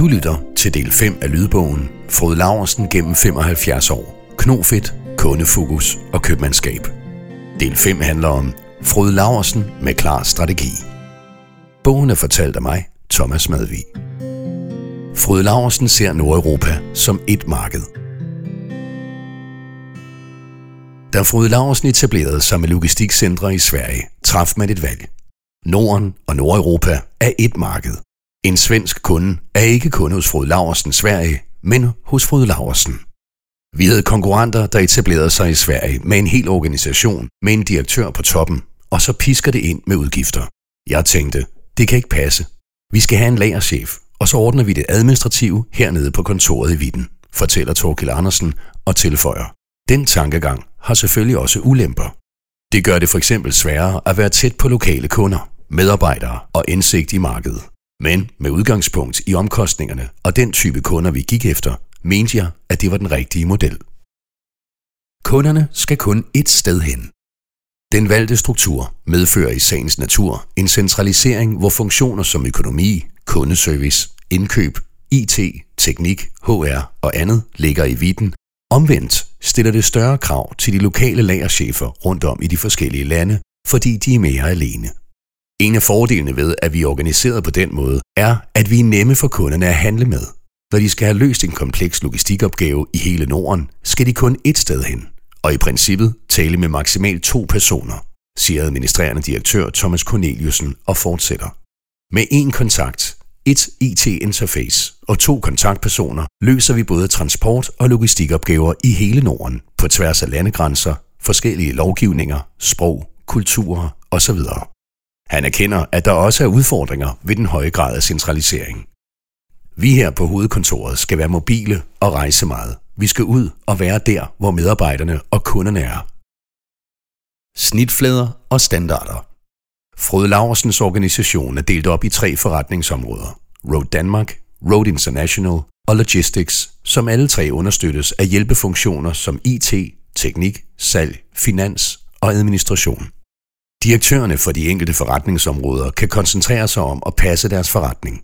Du lytter til del 5 af lydbogen Frode Laversen gennem 75 år. Knofedt, kundefokus og købmandskab. Del 5 handler om Frode Laversen med klar strategi. Bogen er fortalt af mig, Thomas Madvig. Frode Laversen ser Nordeuropa som et marked. Da Frode Laversen etablerede sig med logistikcentre i Sverige, traf man et valg. Norden og Nordeuropa er et marked. En svensk kunde er ikke kun hos Frode Laversen Sverige, men hos Frode Laversen. Vi havde konkurrenter, der etablerede sig i Sverige med en hel organisation med en direktør på toppen, og så pisker det ind med udgifter. Jeg tænkte, det kan ikke passe. Vi skal have en lagerchef, og så ordner vi det administrative hernede på kontoret i Vitten, fortæller Torkil Andersen og tilføjer. Den tankegang har selvfølgelig også ulemper. Det gør det for eksempel sværere at være tæt på lokale kunder, medarbejdere og indsigt i markedet. Men med udgangspunkt i omkostningerne og den type kunder, vi gik efter, mente jeg, at det var den rigtige model. Kunderne skal kun et sted hen. Den valgte struktur medfører i sagens natur en centralisering, hvor funktioner som økonomi, kundeservice, indkøb, IT, teknik, HR og andet ligger i viden. Omvendt stiller det større krav til de lokale lagerchefer rundt om i de forskellige lande, fordi de er mere alene. En af fordelene ved, at vi er organiseret på den måde, er, at vi er nemme for kunderne at handle med. Når de skal have løst en kompleks logistikopgave i hele Norden, skal de kun et sted hen, og i princippet tale med maksimalt to personer, siger administrerende direktør Thomas Corneliusen og fortsætter. Med én kontakt, et IT-interface og to kontaktpersoner løser vi både transport- og logistikopgaver i hele Norden på tværs af landegrænser, forskellige lovgivninger, sprog, kulturer osv. Han erkender, at der også er udfordringer ved den høje grad af centralisering. Vi her på hovedkontoret skal være mobile og rejse meget. Vi skal ud og være der, hvor medarbejderne og kunderne er. Snitflader og standarder. Frode Laversens organisation er delt op i tre forretningsområder. Road Danmark, Road International og Logistics, som alle tre understøttes af hjælpefunktioner som IT, teknik, salg, finans og administration. Direktørerne for de enkelte forretningsområder kan koncentrere sig om at passe deres forretning.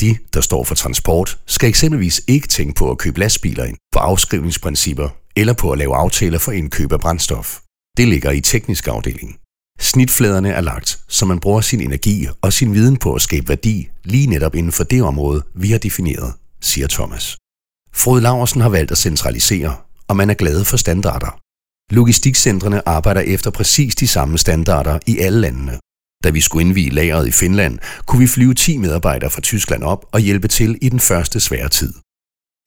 De, der står for transport, skal eksempelvis ikke tænke på at købe lastbiler ind, på afskrivningsprincipper eller på at lave aftaler for indkøb af brændstof. Det ligger i teknisk afdeling. Snitfladerne er lagt, så man bruger sin energi og sin viden på at skabe værdi lige netop inden for det område, vi har defineret, siger Thomas. Frode Laversen har valgt at centralisere, og man er glad for standarder. Logistikcentrene arbejder efter præcis de samme standarder i alle landene. Da vi skulle indvige lageret i Finland, kunne vi flyve 10 medarbejdere fra Tyskland op og hjælpe til i den første svære tid.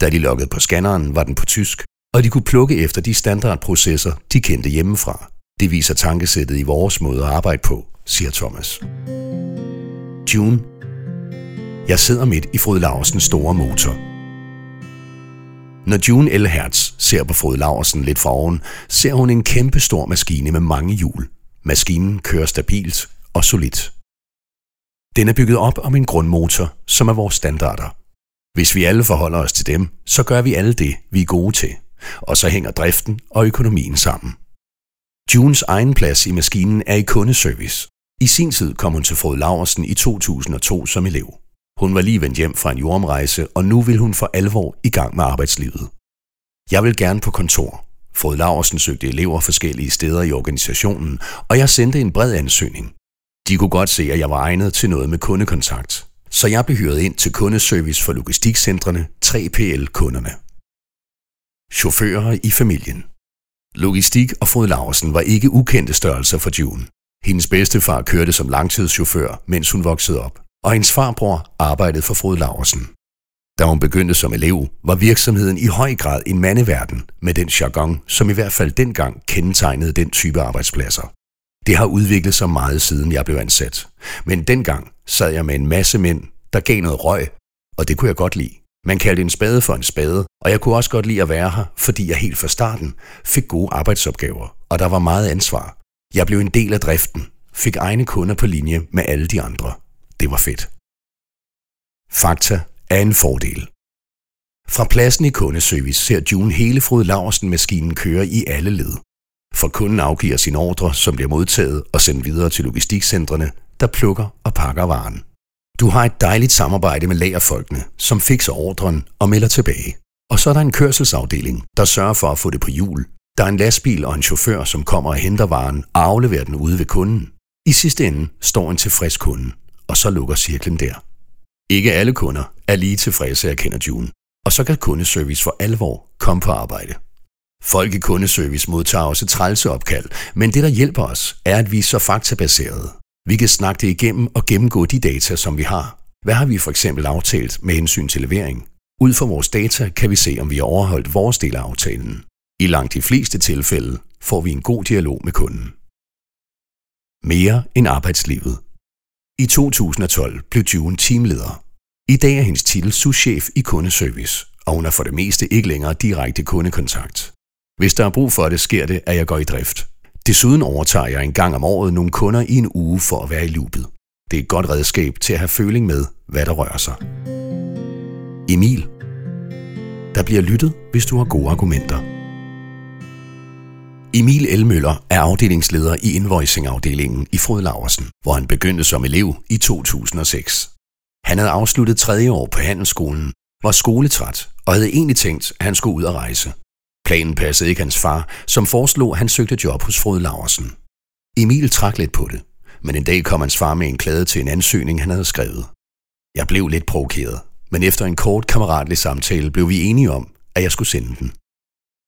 Da de loggede på scanneren, var den på tysk, og de kunne plukke efter de standardprocesser, de kendte hjemmefra. Det viser tankesættet i vores måde at arbejde på, siger Thomas. June. Jeg sidder midt i Frode Larsens store motor. Når June L. Hertz ser på Frode Laversen lidt fra oven, ser hun en kæmpe stor maskine med mange hjul. Maskinen kører stabilt og solidt. Den er bygget op om en grundmotor, som er vores standarder. Hvis vi alle forholder os til dem, så gør vi alle det, vi er gode til. Og så hænger driften og økonomien sammen. Junes egen plads i maskinen er i kundeservice. I sin tid kom hun til Frode Laversen i 2002 som elev. Hun var lige vendt hjem fra en jordomrejse, og nu vil hun for alvor i gang med arbejdslivet. Jeg vil gerne på kontor. Frode Laversen søgte elever forskellige steder i organisationen, og jeg sendte en bred ansøgning. De kunne godt se, at jeg var egnet til noget med kundekontakt. Så jeg blev hyret ind til kundeservice for logistikcentrene 3PL-kunderne. Chauffører i familien. Logistik og Frode Laversen var ikke ukendte størrelser for June. Hendes bedstefar kørte som langtidschauffør, mens hun voksede op, og hendes farbror arbejdede for Frode Laversen. Da hun begyndte som elev, var virksomheden i høj grad en mandeverden med den jargon, som i hvert fald dengang kendetegnede den type arbejdspladser. Det har udviklet sig meget siden jeg blev ansat. Men dengang sad jeg med en masse mænd, der gav noget røg, og det kunne jeg godt lide. Man kaldte en spade for en spade, og jeg kunne også godt lide at være her, fordi jeg helt fra starten fik gode arbejdsopgaver, og der var meget ansvar. Jeg blev en del af driften, fik egne kunder på linje med alle de andre. Det var fedt. Fakta er en fordel. Fra pladsen i kundeservice ser June hele Frode Laversen-maskinen køre i alle led. For kunden afgiver sin ordre, som bliver modtaget og sendt videre til logistikcentrene, der plukker og pakker varen. Du har et dejligt samarbejde med lagerfolkene, som fikser ordren og melder tilbage. Og så er der en kørselsafdeling, der sørger for at få det på hjul. Der er en lastbil og en chauffør, som kommer og henter varen og afleverer den ude ved kunden. I sidste ende står en tilfreds kunde, og så lukker cirklen der. Ikke alle kunder er lige tilfredse, erkender June, og så kan kundeservice for alvor komme på arbejde. Folk i kundeservice modtager også trælse opkald, men det der hjælper os, er at vi er så faktabaserede. Vi kan snakke det igennem og gennemgå de data, som vi har. Hvad har vi for eksempel aftalt med hensyn til levering? Ud fra vores data kan vi se, om vi har overholdt vores del af aftalen. I langt de fleste tilfælde får vi en god dialog med kunden. Mere end arbejdslivet. I 2012 blev June teamleder. I dag er hendes titel souschef i kundeservice, og hun har for det meste ikke længere direkte kundekontakt. Hvis der er brug for det, sker det, at jeg går i drift. Desuden overtager jeg en gang om året nogle kunder i en uge for at være i loopet. Det er et godt redskab til at have føling med, hvad der rører sig. Emil. Der bliver lyttet, hvis du har gode argumenter. Emil Elmøller er afdelingsleder i invoicing-afdelingen i Frode Laversen, hvor han begyndte som elev i 2006. Han havde afsluttet tredje år på handelsskolen, var skoletræt og havde egentlig tænkt, at han skulle ud og rejse. Planen passede ikke hans far, som foreslog, at han søgte job hos Frode Laversen. Emil trak lidt på det, men en dag kom hans far med en klade til en ansøgning, han havde skrevet. Jeg blev lidt provokeret, men efter en kort kammeratlig samtale blev vi enige om, at jeg skulle sende den.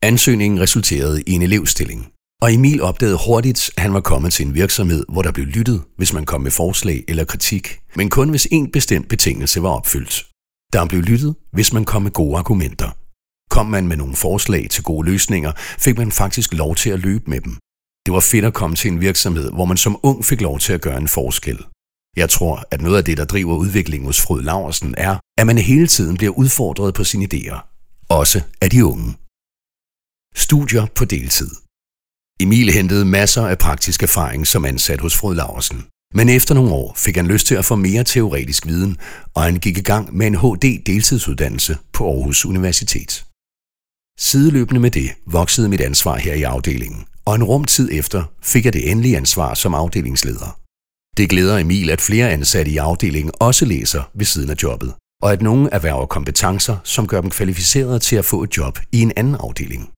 Ansøgningen resulterede i en elevstilling, og Emil opdagede hurtigt, at han var kommet til en virksomhed, hvor der blev lyttet, hvis man kom med forslag eller kritik, men kun hvis en bestemt betingelse var opfyldt. Der blev lyttet, hvis man kom med gode argumenter. Kom man med nogle forslag til gode løsninger, fik man faktisk lov til at løbe med dem. Det var fedt at komme til en virksomhed, hvor man som ung fik lov til at gøre en forskel. Jeg tror, at noget af det, der driver udviklingen hos Frød Laversen, er, at man hele tiden bliver udfordret på sine idéer. Også af de unge. Studier på deltid. Emil hentede masser af praktisk erfaring som ansat hos Frød Laversen. Men efter nogle år fik han lyst til at få mere teoretisk viden, og han gik i gang med en HD deltidsuddannelse på Aarhus Universitet. Sideløbende med det voksede mit ansvar her i afdelingen, og en rum tid efter fik jeg det endelige ansvar som afdelingsleder. Det glæder Emil, at flere ansatte i afdelingen også læser ved siden af jobbet, og at nogen erhverver kompetencer, som gør dem kvalificerede til at få et job i en anden afdeling.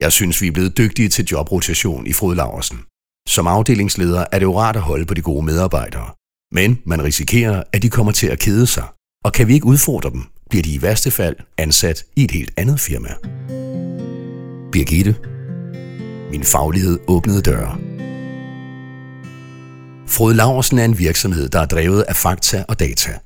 Jeg synes, vi er blevet dygtige til jobrotation i Frode Laversen. Som afdelingsleder er det jo rart at holde på de gode medarbejdere, men man risikerer, at de kommer til at kede sig, og kan vi ikke udfordre dem, bliver de i værste fald ansat i et helt andet firma. Birgitte. Min faglighed åbnede døre. Frode Laversen er en virksomhed, der er drevet af fakta og data.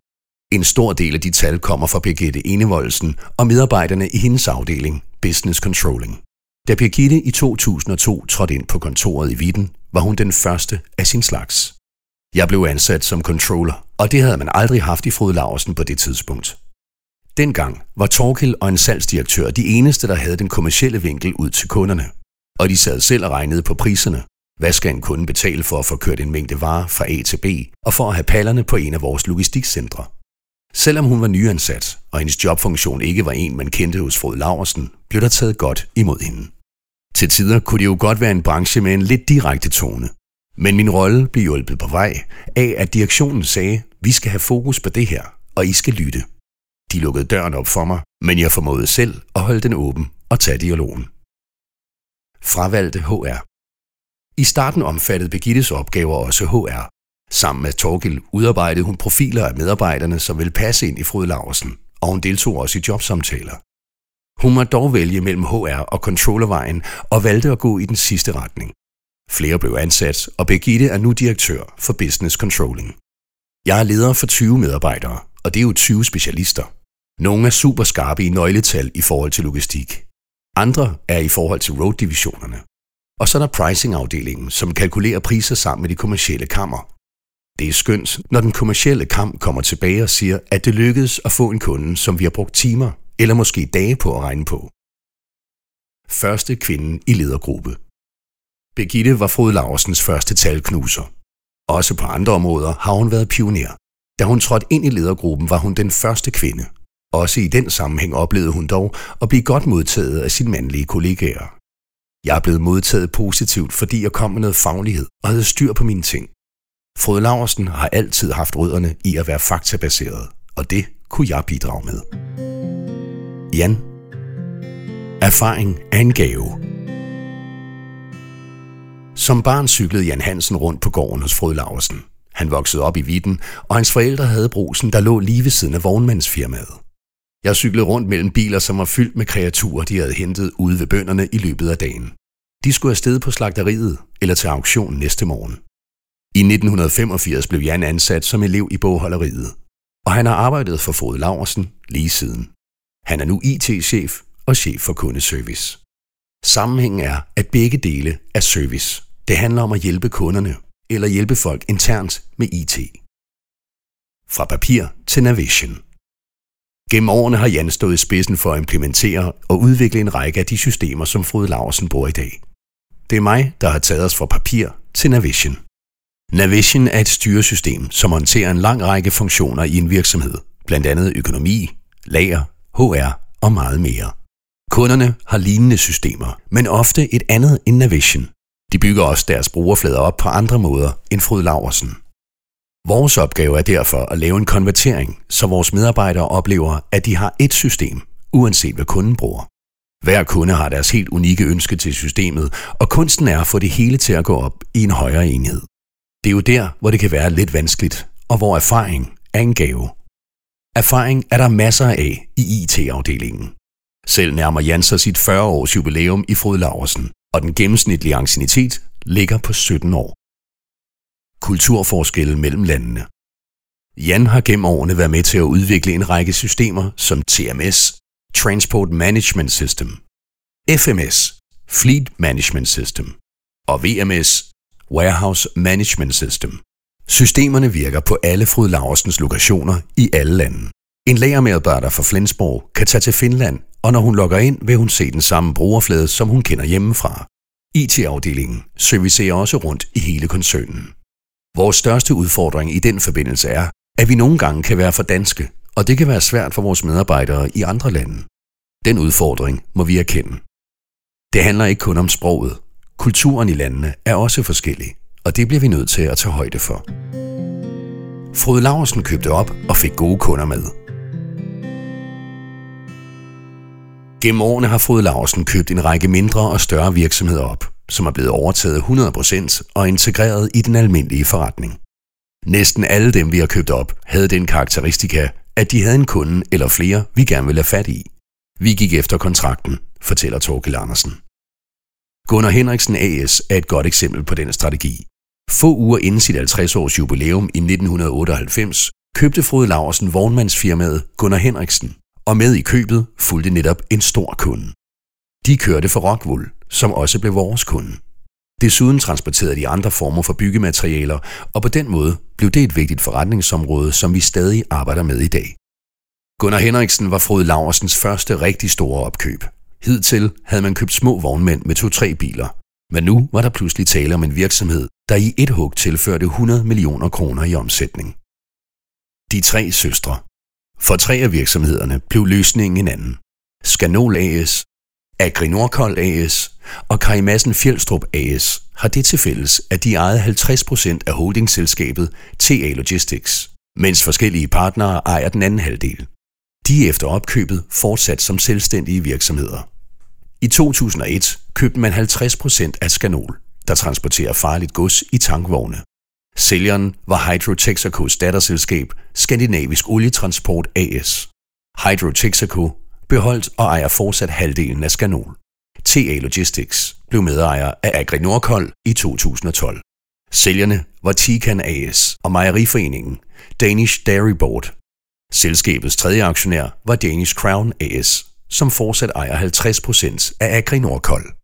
En stor del af de tal kommer fra Birgitte Enevoldsen og medarbejderne i hendes afdeling, Business Controlling. Da Birgitte i 2002 trådte ind på kontoret i Vitten, var hun den første af sin slags. Jeg blev ansat som controller, og det havde man aldrig haft i Frode Larsen på det tidspunkt. Dengang var Torkil og en salgsdirektør de eneste, der havde den kommercielle vinkel ud til kunderne. Og de sad selv og regnede på priserne. Hvad skal en kunde betale for at få kørt en mængde varer fra A til B, og for at have pallerne på en af vores logistikcentre? Selvom hun var nyansat, og hendes jobfunktion ikke var en, man kendte hos Frode Laversen, blev der taget godt imod hende. Til tider kunne det jo godt være en branche med en lidt direkte tone. Men min rolle blev hjulpet på vej af, at direktionen sagde, vi skal have fokus på det her, og I skal lytte. De lukkede døren op for mig, men jeg formåede selv at holde den åben og tage dialogen. Fravalgte HR. I starten omfattede Begittes opgaver også HR. Sammen med Torgild udarbejdede hun profiler af medarbejderne, som ville passe ind i Frode Laversen, og hun deltog også i jobsamtaler. Hun måtte dog vælge mellem HR og controllervejen og valgte at gå i den sidste retning. Flere blev ansat, og Begitte er nu direktør for Business Controlling. Jeg er leder for 20 medarbejdere, og det er jo 20 specialister. Nogle er super skarpe i nøgletal i forhold til logistik. Andre er i forhold til road-divisionerne. Og så er der pricing-afdelingen, som kalkulerer priser sammen med de kommercielle kammer. Det er skønt, når den kommercielle kam kommer tilbage og siger, at det lykkedes at få en kunde, som vi har brugt timer eller måske dage på at regne på. Første kvinden i ledergruppe. Begitte var Frode Laursens første talknuser. Også på andre områder har hun været pioner. Da hun trådte ind i ledergruppen, var hun den første kvinde. Også i den sammenhæng oplevede hun dog at blive godt modtaget af sine mandlige kollegaer. Jeg er blevet modtaget positivt, fordi jeg kom med noget faglighed og havde styr på mine ting. Frode Laversen har altid haft rødderne i at være faktabaseret, og det kunne jeg bidrage med. Jan. Erfaring er en gave. Som barn cyklede Jan Hansen rundt på gården hos Frød Laversen. Han voksede op i Vitten, og hans forældre havde brusen, der lå lige ved siden af vognmandsfirmaet. Jeg cyklede rundt mellem biler, som var fyldt med kreaturer, de havde hentet ude ved bønderne i løbet af dagen. De skulle afsted på slagteriet eller til auktion næste morgen. I 1985 blev Jan ansat som elev i bogholderiet, og han har arbejdet for Frode Laversen lige siden. Han er nu IT-chef og chef for kundeservice. Sammenhængen er, at begge dele er service. Det handler om at hjælpe kunderne eller hjælpe folk internt med IT. Fra papir til Navision. Gennem årene har Jan stået i spidsen for at implementere og udvikle en række af de systemer, som Frode Laversen bruger i dag. Det er mig, der har taget os fra papir til Navision. Navision er et styresystem, som håndterer en lang række funktioner i en virksomhed, blandt andet økonomi, lager, HR og meget mere. Kunderne har lignende systemer, men ofte et andet end Navision. De bygger også deres brugerflader op på andre måder end Frode Laversen. Vores opgave er derfor at lave en konvertering, så vores medarbejdere oplever, at de har et system, uanset hvad kunden bruger. Hver kunde har deres helt unikke ønske til systemet, og kunsten er at få det hele til at gå op i en højere enhed. Det er jo der, hvor det kan være lidt vanskeligt, og hvor erfaring er en gave. Erfaring er der masser af i IT-afdelingen. Selv nærmer Jan sig sit 40-års jubilæum i Frode Laversen, og den gennemsnitlige ancienitet ligger på 17 år. Kulturforskelle mellem landene. Jan har gennem årene været med til at udvikle en række systemer som TMS, Transport Management System, FMS, Fleet Management System og VMS, Warehouse Management System. Systemerne virker på alle Frode Laversens lokationer i alle lande. En lagermedarbejder fra Flensborg kan tage til Finland, og når hun logger ind, vil hun se den samme brugerflade, som hun kender hjemmefra. IT-afdelingen servicerer også rundt i hele koncernen. Vores største udfordring i den forbindelse er, at vi nogle gange kan være for danske, og det kan være svært for vores medarbejdere i andre lande. Den udfordring må vi erkende. Det handler ikke kun om sproget. Kulturen i landene er også forskellig, og det bliver vi nødt til at tage højde for. Frode Laversen købte op og fik gode kunder med. Gennem årene har Frode Laversen købt en række mindre og større virksomheder op, som er blevet overtaget 100% og integreret i den almindelige forretning. Næsten alle dem, vi har købt op, havde den karakteristika, at de havde en kunde eller flere, vi gerne ville have fat i. Vi gik efter kontrakten, fortæller Torkel Andersen. Gunnar Henriksen AS er et godt eksempel på den strategi. Få uger inden sit 50-års jubilæum i 1998 købte Frode Laversen vognmandsfirmaet Gunnar Henriksen, og med i købet fulgte netop en stor kunde. De kørte for Rockwool, som også blev vores kunde. Desuden transporterede de andre former for byggematerialer, og på den måde blev det et vigtigt forretningsområde, som vi stadig arbejder med i dag. Gunnar Henriksen var Frode Laversens første rigtig store opkøb. Hidtil havde man købt små vognmænd med to-tre biler, men nu var der pludselig tale om en virksomhed, der i et hug tilførte 100 millioner kroner i omsætning. De tre søstre. For tre af virksomhederne blev løsningen en anden. Skanol AS, Agrinorkold AS og Karimassen Fjeldstrup AS har det til fælles, at de ejede 50% af holdingselskabet TA Logistics, mens forskellige partnere ejer den anden halvdel. De er efter opkøbet fortsat som selvstændige virksomheder. I 2001 købte man 50% af Skanol, der transporterer farligt gods i tankvogne. Sælgeren var Hydro Texacos datterselskab Skandinavisk Olietransport AS. Hydro Texaco beholdt og ejer fortsat halvdelen af Skanol. TA Logistics blev medejer af Agri Nordkold i 2012. Sælgerne var Tikan AS og Mejeriforeningen, Danish Dairy Board. Selskabets tredje aktionær var Danish Crown AS, som fortsat ejer 50% af Agri Nordkold.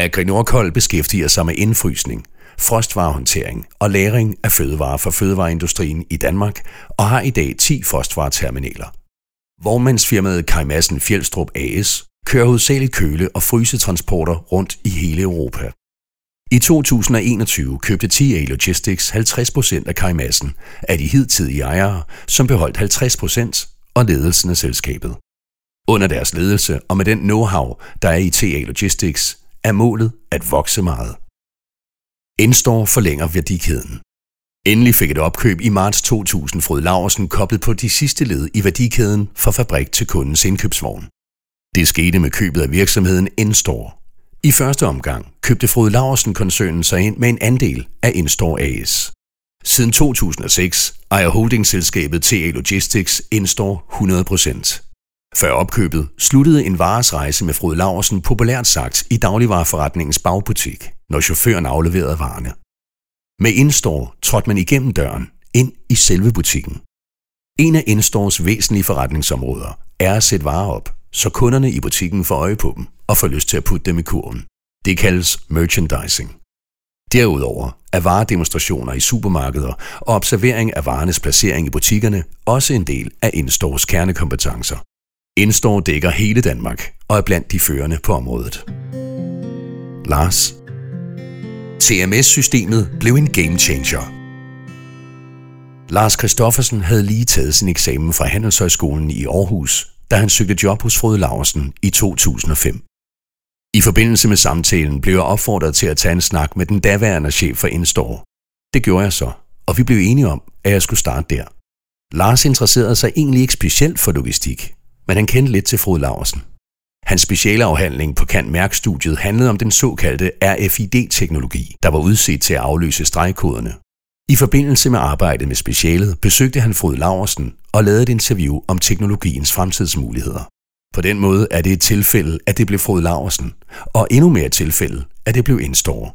Agri Nordkold beskæftiger sig med indfrysning, frostvarehåndtering og lagring af fødevarer for fødevareindustrien i Danmark og har i dag 10 frostvareterminaler. Vognmandsfirmaet Kai Madsen Fjeldstrup AS kører hovedsageligt køle- og frysetransporter rundt i hele Europa. I 2021 købte TA Logistics 50% af Kai Madsen af de hidtidige ejere, som beholdt 50% og ledelsen af selskabet. Under deres ledelse og med den know-how, der er i TA Logistics, er målet at vokse meget. Instor forlænger værdikæden. Endelig fik et opkøb i marts 2000 Frode Laversen koblet på de sidste led i værdikæden fra fabrik til kundens indkøbsvogn. Det skete med købet af virksomheden Instore. I første omgang købte Frode Laversen-koncernen sig ind med en andel af Instore AS. Siden 2006 ejer holdingselskabet TA Logistics Instore 100%. Før opkøbet sluttede en varesrejse med Frode Laversen populært sagt i dagligvareforretningens bagbutik, når chaufføren afleverede varerne. Med indstår trådte man igennem døren ind i selve butikken. En af Indstores væsentlige forretningsområder er at sætte varer op, så kunderne i butikken får øje på dem og får lyst til at putte dem i kurven. Det kaldes merchandising. Derudover er varedemonstrationer i supermarkeder og observering af varernes placering i butikkerne også en del af Indstores kernekompetencer. Instor dækker hele Danmark og er blandt de førende på området. Lars TMS-systemet blev en game changer. Lars Kristoffersen havde lige taget sin eksamen fra Handelshøjskolen i Aarhus, da han søgte job hos Frode Larsen i 2005. I forbindelse med samtalen blev jeg opfordret til at tage en snak med den daværende chef for Instor. Det gjorde jeg så, og vi blev enige om, at jeg skulle starte der. Lars interesserede sig egentlig ikke specielt for logistik, men han kendte lidt til Frode Laversen. Hans specialafhandling på Kant Mærk-studiet handlede om den såkaldte RFID-teknologi, der var udset til at afløse stregkoderne. I forbindelse med arbejdet med specialet besøgte han Frode Laversen og lavede et interview om teknologiens fremtidsmuligheder. På den måde er det et tilfælde, at det blev Frode Laversen, og endnu mere et tilfælde, at det blev Instore.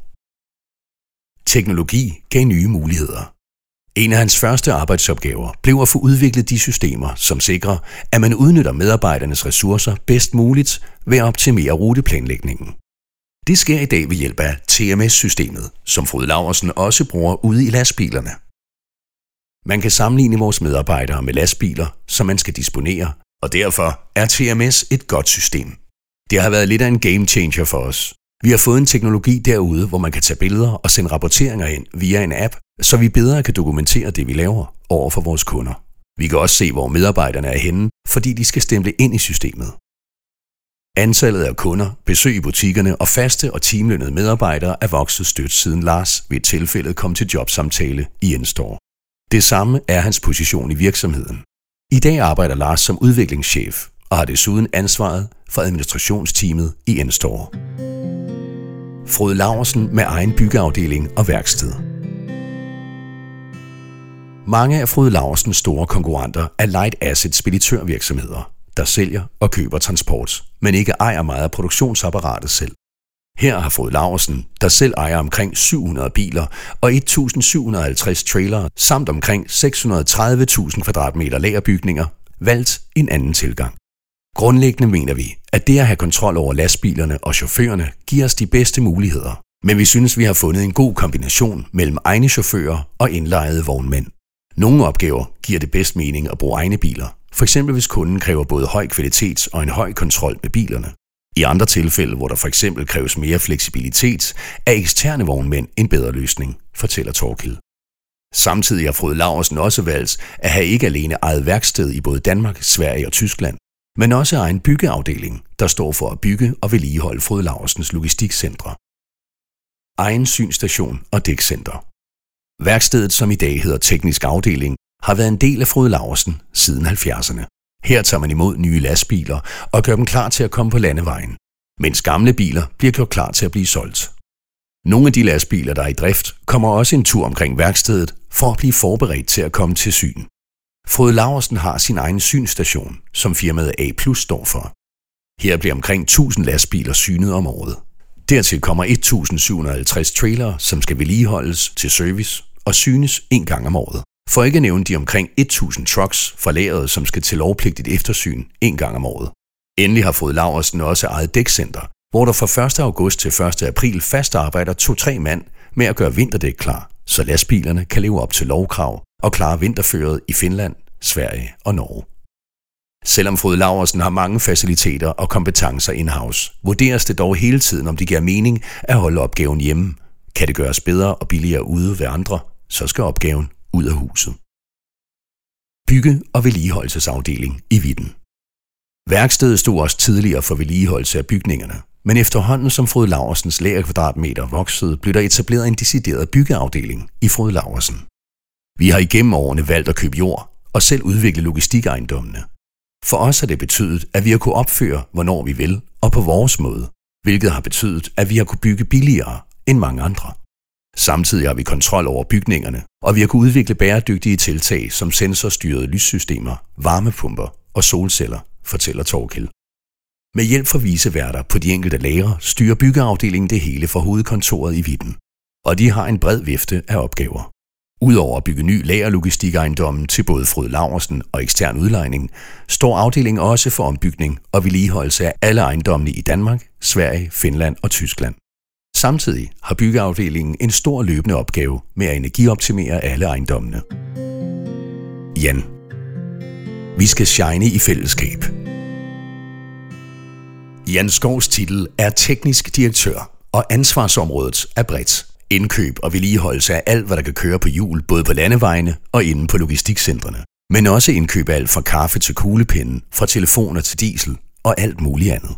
Teknologi gav nye muligheder. En af hans første arbejdsopgaver blev at få udviklet de systemer, som sikrer, at man udnytter medarbejdernes ressourcer bedst muligt ved at optimere ruteplanlægningen. Det sker i dag ved hjælp af TMS-systemet, som Frode Laversen også bruger ude i lastbilerne. Man kan sammenligne vores medarbejdere med lastbiler, som man skal disponere, og derfor er TMS et godt system. Det har været lidt af en game changer for os. Vi har fået en teknologi derude, hvor man kan tage billeder og sende rapporteringer ind via en app, så vi bedre kan dokumentere det, vi laver over for vores kunder. Vi kan også se, hvor medarbejderne er henne, fordi de skal stemple ind i systemet. Antallet af kunder, besøg i butikkerne og faste og timelønnede medarbejdere er vokset stødt siden Lars ved et tilfælde kom til jobsamtale i Enstore. Det samme er hans position i virksomheden. I dag arbejder Lars som udviklingschef og har desuden ansvaret for administrationsteamet i Enstore. Frode Laversen med egen byggeafdeling og værksted. Mange af Frode Laversens store konkurrenter er light asset speditørvirksomheder, der sælger og køber transport, men ikke ejer meget af produktionsapparatet selv. Her har Frode Laversen, der selv ejer omkring 700 biler og 1750 trailere samt omkring 630.000 kvadratmeter lagerbygninger, valgt en anden tilgang. Grundlæggende mener vi, at det at have kontrol over lastbilerne og chaufførerne giver os de bedste muligheder. Men vi synes, vi har fundet en god kombination mellem egne chauffører og indlejede vognmænd. Nogle opgaver giver det bedst mening at bruge egne biler, for eksempel hvis kunden kræver både høj kvalitet og en høj kontrol med bilerne. I andre tilfælde, hvor der for eksempel kræves mere fleksibilitet, er eksterne vognmænd en bedre løsning, fortæller Torkild. Samtidig har Frode Laversen også valgt at have ikke alene eget værksted i både Danmark, Sverige og Tyskland, men også egen byggeafdeling, der står for at bygge og vedligeholde Frode Laursens logistikcentre. Egen synstation og dækcenter. Værkstedet, som i dag hedder Teknisk Afdeling, har været en del af Frode Laursen siden 70'erne. Her tager man imod nye lastbiler og gør dem klar til at komme på landevejen, mens gamle biler bliver gjort klar til at blive solgt. Nogle af de lastbiler, der er i drift, kommer også en tur omkring værkstedet for at blive forberedt til at komme til syn. Frode Laversen har sin egen synstation, som firmaet A står for. Her bliver omkring 1000 lastbiler synet om året. Dertil kommer 1750 trailere, som skal vedligeholdes til service og synes en gang om året. For ikke at nævne de omkring 1000 trucks fra lageret, som skal til lovpligtigt eftersyn en gang om året. Endelig har fået Laversen også eget dækcenter, hvor der fra 1. august til 1. april fast arbejder to-tre mand med at gøre vinterdæk klar, så lastbilerne kan leve op til lovkrav og klare vinterføret i Finland, Sverige og Norge. Selvom Frode Laversen har mange faciliteter og kompetencer in-house, vurderes det dog hele tiden, om det giver mening at holde opgaven hjemme. Kan det gøres bedre og billigere ude ved andre, så skal opgaven ud af huset. Bygge- og vedligeholdelsesafdeling i Vitten. Værkstedet stod også tidligere for vedligeholdelse af bygningerne, men efterhånden som Frode Laversens lagerkvadratmeter voksede, blev der etableret en decideret byggeafdeling i Frode Laversen. Vi har igennem årene valgt at købe jord og selv udvikle logistikejendommene. For os har det betydet, at vi har kunne opføre, hvornår vi vil, og på vores måde, hvilket har betydet, at vi har kunne bygge billigere end mange andre. Samtidig har vi kontrol over bygningerne, og vi har kunne udvikle bæredygtige tiltag som sensorstyrede lyssystemer, varmepumper og solceller, fortæller Torkild. Med hjælp fra viseværter på de enkelte lagre styrer byggeafdelingen det hele fra hovedkontoret i Vitten, og de har en bred vifte af opgaver. Udover at bygge ny lagerlogistikejendom til både Frød Laversen og ekstern udlejning, står afdelingen også for ombygning og vedligeholdelse af alle ejendommene i Danmark, Sverige, Finland og Tyskland. Samtidig har byggeafdelingen en stor løbende opgave med at energioptimere alle ejendommene. Jan. Vi skal shine i fællesskab. Jan Skovs titel er teknisk direktør, og ansvarsområdet er bredt. Indkøb og vedligeholdelse af alt, hvad der kan køre på hjul, både på landevejene og inde på logistikcentrene. Men også indkøb af alt fra kaffe til kuglepinden, fra telefoner til diesel og alt muligt andet.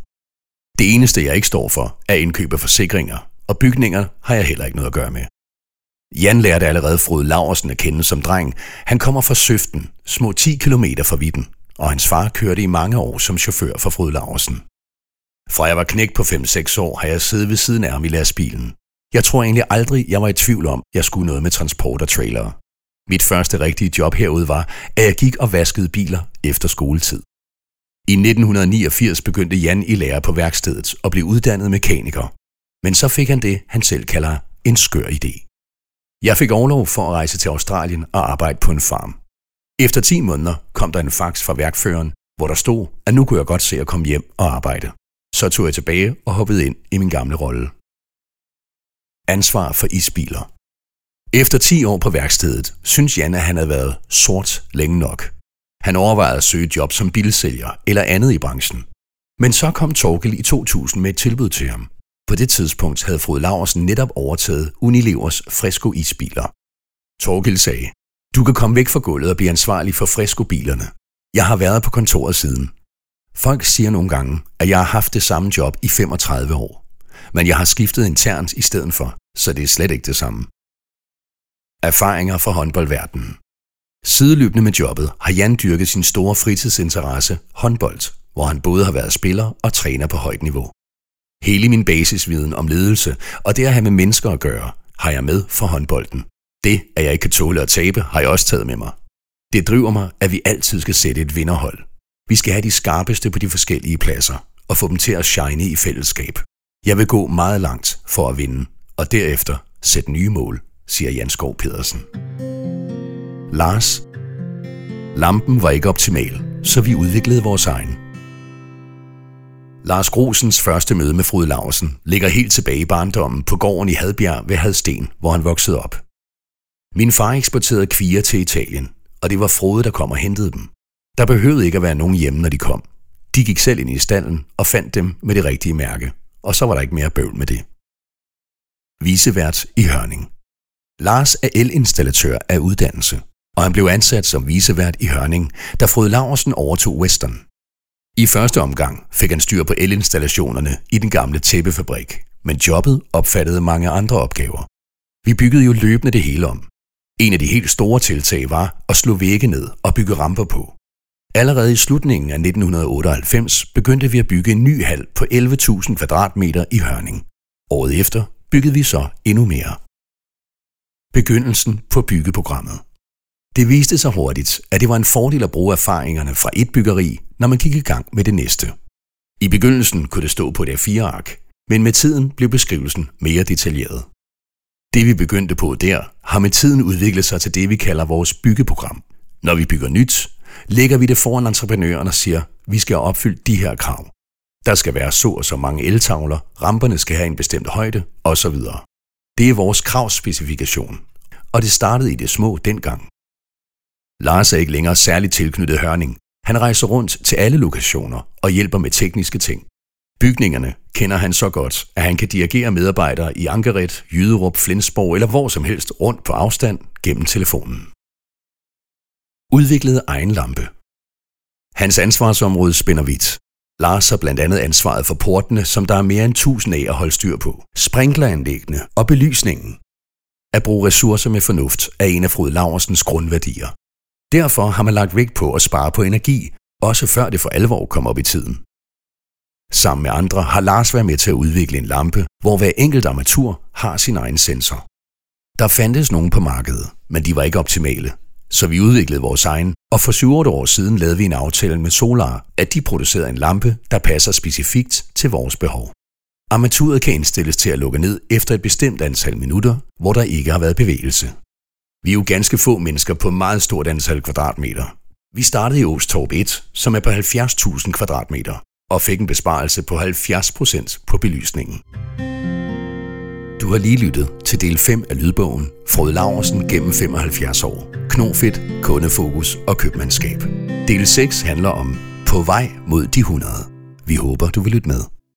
Det eneste, jeg ikke står for, er indkøb af forsikringer, og bygninger har jeg heller ikke noget at gøre med. Jan lærte allerede Frode Laversen at kende som dreng. Han kommer fra Søften, små 10 km fra Vitten, og hans far kørte i mange år som chauffør for Frode Laversen. Fra jeg var knægt på 5-6 år, har jeg siddet ved siden af ham i lastbilen. Jeg tror egentlig aldrig, jeg var i tvivl om, jeg skulle noget med transport og trailere. Mit første rigtige job herude var, at jeg gik og vaskede biler efter skoletid. I 1989 begyndte Jan i lære på værkstedet og blev uddannet mekaniker. Men så fik han det, han selv kalder en skør idé. Jeg fik overlov for at rejse til Australien og arbejde på en farm. Efter 10 måneder kom der en fax fra værkføreren, hvor der stod, at nu kunne jeg godt se at komme hjem og arbejde. Så tog jeg tilbage og hoppede ind i min gamle rolle. Ansvar for isbiler. Efter 10 år på værkstedet, synes Jan, at han havde været sort længe nok. Han overvejede at søge job som bilsælger eller andet i branchen. Men så kom Torkel i 2000 med et tilbud til ham. På det tidspunkt havde Frode Laversen netop overtaget Unilevers Fresco isbiler. Torkel sagde, du kan komme væk fra gulvet og blive ansvarlig for Fresco-bilerne. Jeg har været på kontoret siden. Folk siger nogle gange, at jeg har haft det samme job i 35 år. Men jeg har skiftet internt i stedet for, så det er slet ikke det samme. Erfaringer fra håndboldverdenen Sideløbende med jobbet har Jan dyrket sin store fritidsinteresse, håndbold, hvor han både har været spiller og træner på højt niveau. Hele min basisviden om ledelse og det at have med mennesker at gøre, har jeg med for håndbolden. Det, at jeg ikke kan tåle at tabe, har jeg også taget med mig. Det driver mig, at vi altid skal sætte et vinderhold. Vi skal have de skarpeste på de forskellige pladser og få dem til at shine i fællesskab. Jeg vil gå meget langt for at vinde, og derefter sætte nye mål, siger Jan Skov Pedersen. Lars. Lampen var ikke optimal, så vi udviklede vores egen. Lars Grosens første møde med Frode Larsen ligger helt tilbage i barndommen på gården i Hadbjerg ved Hadsten, hvor han voksede op. Min far eksporterede kvier til Italien, og det var Frode, der kom og hentede dem. Der behøvede ikke at være nogen hjemme, når de kom. De gik selv ind i stallen og fandt dem med det rigtige mærke, og så var der ikke mere bøvl med det. Visevært i Hørning. Lars er elinstallatør af uddannelse, og han blev ansat som visevært i Hørning, da Frode Laversen overtog Western. I første omgang fik han styr på elinstallationerne i den gamle tæppefabrik, men jobbet opfattede mange andre opgaver. Vi byggede jo løbende det hele om. En af de helt store tiltag var at slå vægge ned og bygge ramper på. Allerede i slutningen af 1998 begyndte vi at bygge en ny hal på 11.000 kvadratmeter i Hørning. Året efter byggede vi så endnu mere. Begyndelsen på byggeprogrammet. Det viste sig hurtigt, at det var en fordel at bruge erfaringerne fra et byggeri, når man gik i gang med det næste. I begyndelsen kunne det stå på et A4-ark, men med tiden blev beskrivelsen mere detaljeret. Det vi begyndte på der, har med tiden udviklet sig til det, vi kalder vores byggeprogram. Når vi bygger nyt, lægger vi det foran entreprenøren og siger, vi skal have opfyldt de her krav. Der skal være så og så mange eltavler, ramperne skal have en bestemt højde, osv. Det er vores kravspecifikation, og det startede i det små dengang. Lars er ikke længere særligt tilknyttet Hørning. Han rejser rundt til alle lokationer og hjælper med tekniske ting. Bygningerne kender han så godt, at han kan dirigere medarbejdere i Ankeret, Jyderup, Flensborg eller hvor som helst rundt på afstand gennem telefonen. Udviklede egen lampe. Hans ansvarsområde spænder vidt. Lars har blandt andet ansvaret for portene, som der er mere end 1000 af at holde styr på, sprinkleranlæggene og belysningen. At bruge ressourcer med fornuft er en af Frode Laversens grundværdier. Derfor har man lagt vægt på at spare på energi, også før det for alvor kommer op i tiden. Sammen med andre har Lars været med til at udvikle en lampe, hvor hver enkelt armatur har sin egen sensor. Der fandtes nogen på markedet, men de var ikke optimale, så vi udviklede vores egen, og for 7 år siden lavede vi en aftale med Solar, at de producerede en lampe, der passer specifikt til vores behov. Armaturet kan indstilles til at lukke ned efter et bestemt antal minutter, hvor der ikke har været bevægelse. Vi er jo ganske få mennesker på meget stort antal kvadratmeter. Vi startede i Åstorp 1, som er på 70.000 kvadratmeter, og fik en besparelse på 70% på belysningen. Du har lige lyttet til del 5 af lydbogen Frode Laversen gennem 75 år. Knofedt, kundefokus og købmandskab. Del 6 handler om På vej mod de 100. Vi håber, du vil lytte med.